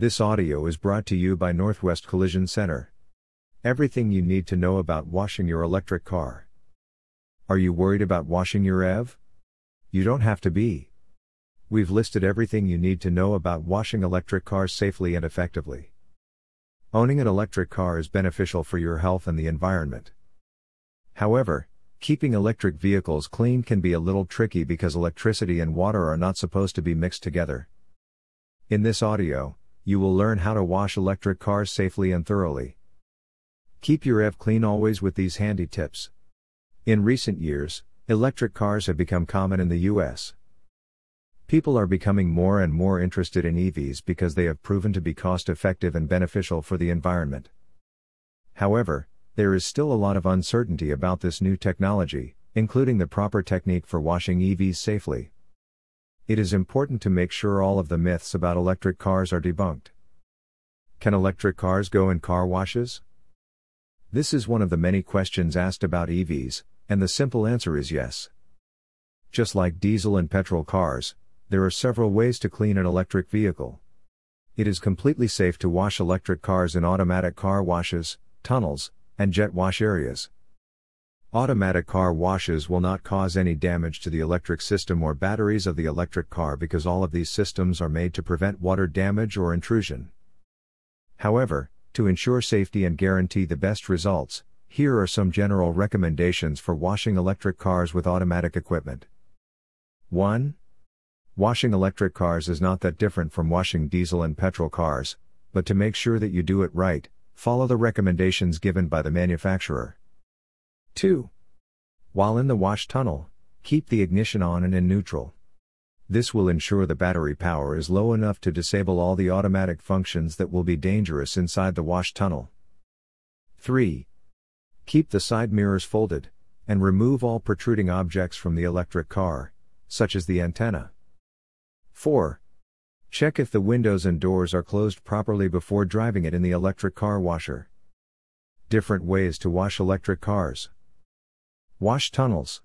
This audio is brought to you by Northwest Collision Center. Everything you need to know about washing your electric car. Are you worried about washing your EV? You don't have to be. We've listed everything you need to know about washing electric cars safely and effectively. Owning an electric car is beneficial for your health and the environment. However, keeping electric vehicles clean can be a little tricky because electricity and water are not supposed to be mixed together. In this audio, you will learn how to wash electric cars safely and thoroughly. Keep your EV clean always with these handy tips. In recent years, electric cars have become common in the US. People are becoming more and more interested in EVs because they have proven to be cost effective and beneficial for the environment. However, there is still a lot of uncertainty about this new technology, including the proper technique for washing EVs safely. It is important to make sure all of the myths about electric cars are debunked. Can electric cars go in car washes? This is one of the many questions asked about EVs, and the simple answer is yes. Just like diesel and petrol cars, there are several ways to clean an electric vehicle. It is completely safe to wash electric cars in automatic car washes, tunnels, and jet wash areas. Automatic car washes will not cause any damage to the electric system or batteries of the electric car because all of these systems are made to prevent water damage or intrusion. However, to ensure safety and guarantee the best results, here are some general recommendations for washing electric cars with automatic equipment. 1. Washing electric cars is not that different from washing diesel and petrol cars, but to make sure that you do it right, follow the recommendations given by the manufacturer. 2. While in the wash tunnel, keep the ignition on and in neutral. This will ensure the battery power is low enough to disable all the automatic functions that will be dangerous inside the wash tunnel. 3. Keep the side mirrors folded, and remove all protruding objects from the electric car, such as the antenna. 4. Check if the windows and doors are closed properly before driving it in the electric car washer. Different ways to wash electric cars. Wash tunnels.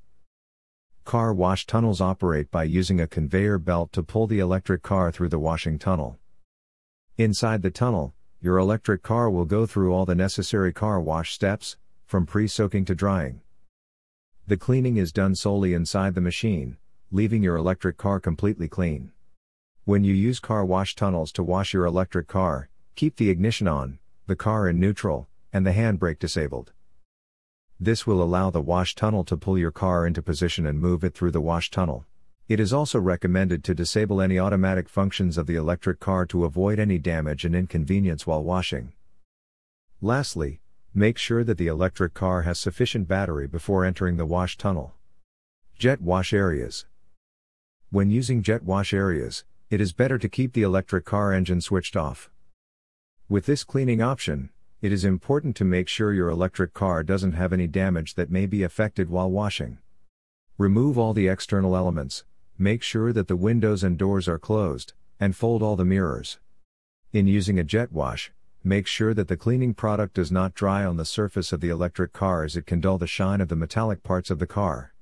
Car wash tunnels operate by using a conveyor belt to pull the electric car through the washing tunnel. Inside the tunnel, your electric car will go through all the necessary car wash steps, from pre soaking to drying. The cleaning is done solely inside the machine, leaving your electric car completely clean. When you use car wash tunnels to wash your electric car, keep the ignition on, the car in neutral, and the handbrake disabled. This will allow the wash tunnel to pull your car into position and move it through the wash tunnel. It is also recommended to disable any automatic functions of the electric car to avoid any damage and inconvenience while washing. Lastly, make sure that the electric car has sufficient battery before entering the wash tunnel. Jet wash areas. When using jet wash areas, it is better to keep the electric car engine switched off. With this cleaning option, it is important to make sure your electric car doesn't have any damage that may be affected while washing. Remove all the external elements, make sure that the windows and doors are closed, and fold all the mirrors. In using a jet wash, make sure that the cleaning product does not dry on the surface of the electric car as it can dull the shine of the metallic parts of the car.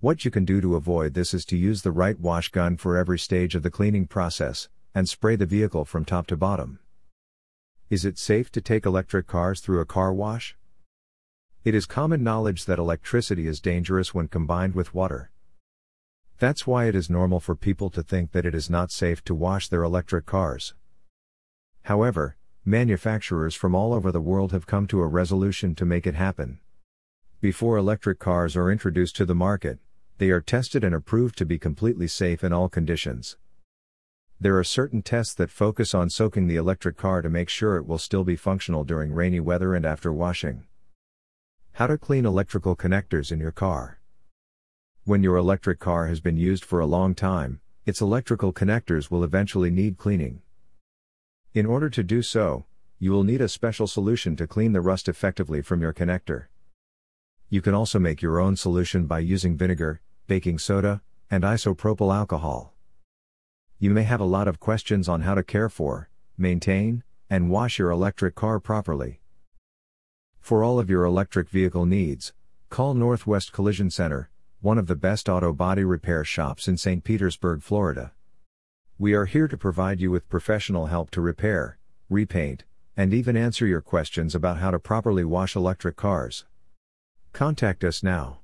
What you can do to avoid this is to use the right wash gun for every stage of the cleaning process, and spray the vehicle from top to bottom. Is it safe to take electric cars through a car wash? It is common knowledge that electricity is dangerous when combined with water. That's why it is normal for people to think that it is not safe to wash their electric cars. However, manufacturers from all over the world have come to a resolution to make it happen. Before electric cars are introduced to the market, they are tested and approved to be completely safe in all conditions. There are certain tests that focus on soaking the electric car to make sure it will still be functional during rainy weather and after washing. How to clean electrical connectors in your car. When your electric car has been used for a long time, its electrical connectors will eventually need cleaning. In order to do so, you will need a special solution to clean the rust effectively from your connector. You can also make your own solution by using vinegar, baking soda, and isopropyl alcohol. You may have a lot of questions on how to care for, maintain, and wash your electric car properly. For all of your electric vehicle needs, call Northwest Collision Center, one of the best auto body repair shops in St. Petersburg, Florida. We are here to provide you with professional help to repair, repaint, and even answer your questions about how to properly wash electric cars. Contact us now.